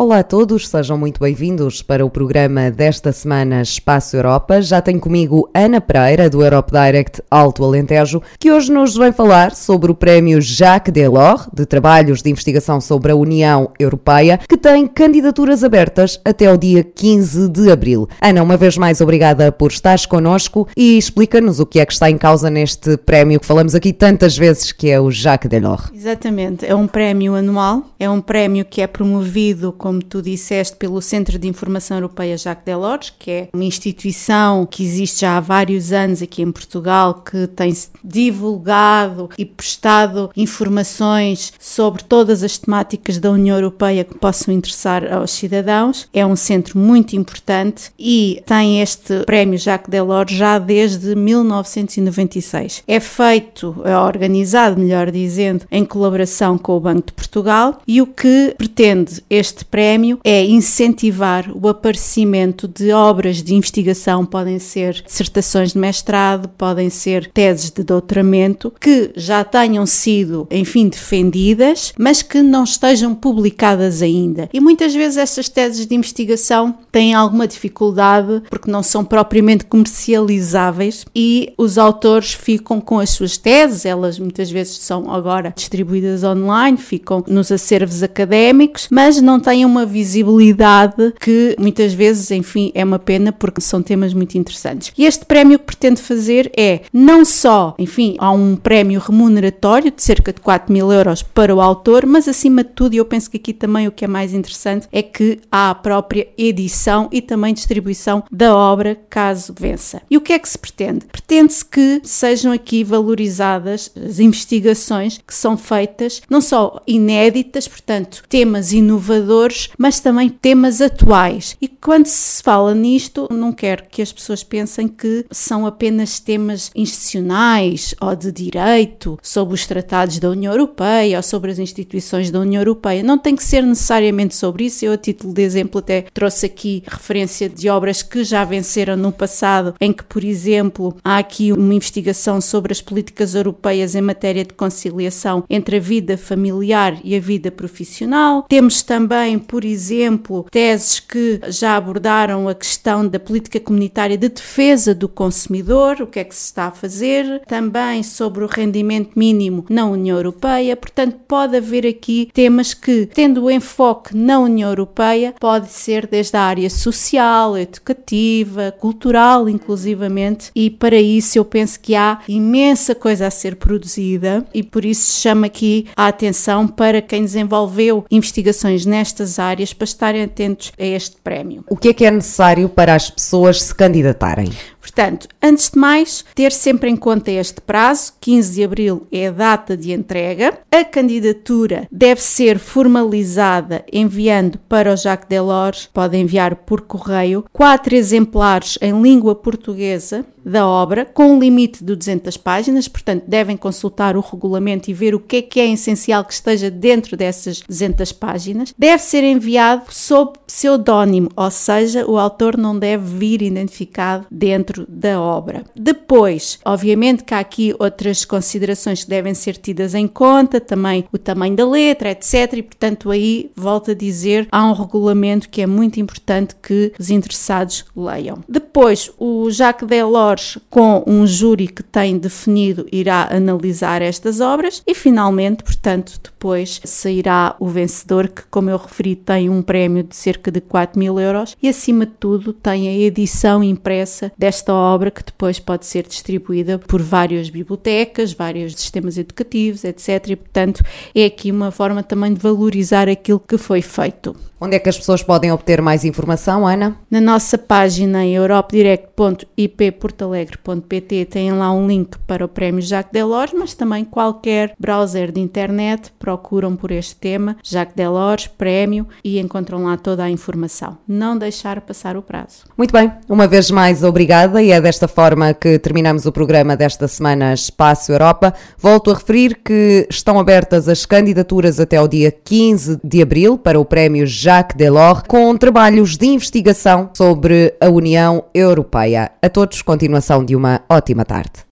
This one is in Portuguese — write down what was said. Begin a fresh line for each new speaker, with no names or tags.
Olá a todos, sejam muito bem-vindos para o programa desta semana Espaço Europa. Já tenho comigo Ana Pereira, do Europe Direct Alto Alentejo, que hoje nos vem falar sobre o prémio Jacques Delors, de trabalhos de investigação sobre a União Europeia, que tem candidaturas abertas até o dia 15 de abril. Ana, uma vez mais, obrigada por estares connosco e explica-nos o que é que está em causa neste prémio que falamos aqui tantas vezes, que é o Jacques Delors.
Exatamente, é um prémio anual, é um prémio que é promovido com como tu disseste, pelo Centro de Informação Europeia Jacques Delors, que é uma instituição que existe já há vários anos aqui em Portugal, que tem divulgado e prestado informações sobre todas as temáticas da União Europeia que possam interessar aos cidadãos. É um centro muito importante e tem este prémio Jacques Delors já desde 1996. É feito, é organizado, melhor dizendo, em colaboração com o Banco de Portugal e o que pretende este prémio prémio é incentivar o aparecimento de obras de investigação, podem ser dissertações de mestrado, podem ser teses de doutoramento, que já tenham sido, enfim, defendidas, mas que não estejam publicadas ainda. E muitas vezes essas teses de investigação têm alguma dificuldade porque não são propriamente comercializáveis e os autores ficam com as suas teses, elas muitas vezes são agora distribuídas online, ficam nos acervos académicos, mas não têm uma visibilidade que muitas vezes, enfim, é uma pena porque são temas muito interessantes. E este prémio que pretende fazer é não só, enfim, há um prémio remuneratório de cerca de 4 mil euros para o autor, mas acima de tudo, eu penso que aqui também o que é mais interessante é que há a própria edição e também distribuição da obra caso vença. E o que é que se pretende? Pretende-se que sejam aqui valorizadas as investigações que são feitas, não só inéditas, portanto, temas inovadores mas também temas atuais. E quando se fala nisto, não quero que as pessoas pensem que são apenas temas institucionais ou de direito, sobre os tratados da União Europeia ou sobre as instituições da União Europeia. Não tem que ser necessariamente sobre isso. Eu, a título de exemplo, até trouxe aqui referência de obras que já venceram no passado, em que, por exemplo, há aqui uma investigação sobre as políticas europeias em matéria de conciliação entre a vida familiar e a vida profissional. Temos também, por exemplo, teses que já abordaram a questão da política comunitária de defesa do consumidor, o que é que se está a fazer, também sobre o rendimento mínimo na União Europeia. Portanto, pode haver aqui temas que, tendo o enfoque na União Europeia, pode ser desde a área social, educativa, cultural, inclusivamente, e para isso eu penso que há imensa coisa a ser produzida e por isso chama aqui a atenção para quem desenvolveu investigações nestas áreas para estarem atentos a este prémio.
O que é que é necessário para as pessoas se candidatarem?
Portanto, antes de mais, ter sempre em conta este prazo, 15 de abril é a data de entrega. A candidatura deve ser formalizada enviando para o Jacques Delors, pode enviar por correio, quatro exemplares em língua portuguesa da obra, com um limite de 200 páginas, portanto, devem consultar o regulamento e ver o que é que é essencial que esteja dentro dessas 200 páginas. Deve ser enviado sob pseudónimo, ou seja, o autor não deve vir identificado dentro da obra. Depois, obviamente que há aqui outras considerações que devem ser tidas em conta, também o tamanho da letra, etc. E, portanto, aí, volto a dizer, há um regulamento que é muito importante que os interessados leiam. Depois, o Jacques Delors com um júri que tem definido, irá analisar estas obras e finalmente, portanto, depois sairá o vencedor, que, como eu referi, tem um prémio de cerca de 4 mil euros e, acima de tudo, tem a edição impressa desta obra que depois pode ser distribuída por várias bibliotecas, vários sistemas educativos, etc. E, portanto, é aqui uma forma também de valorizar aquilo que foi feito.
Onde é que as pessoas podem obter mais informação, Ana?
Na nossa página em europedirect.ipportalegre.pt tem lá um link para o Prémio Jacques Delors, mas também qualquer browser de internet procuram por este tema, Jacques Delors, Prémio, e encontram lá toda a informação. Não deixar passar o prazo.
Muito bem, uma vez mais obrigada e é desta forma que terminamos o programa desta semana Espaço Europa. Volto a referir que estão abertas as candidaturas até o dia 15 de abril para o Prémio Jacques Delors, com trabalhos de investigação sobre a União Europeia. A todos, continuação de uma ótima tarde.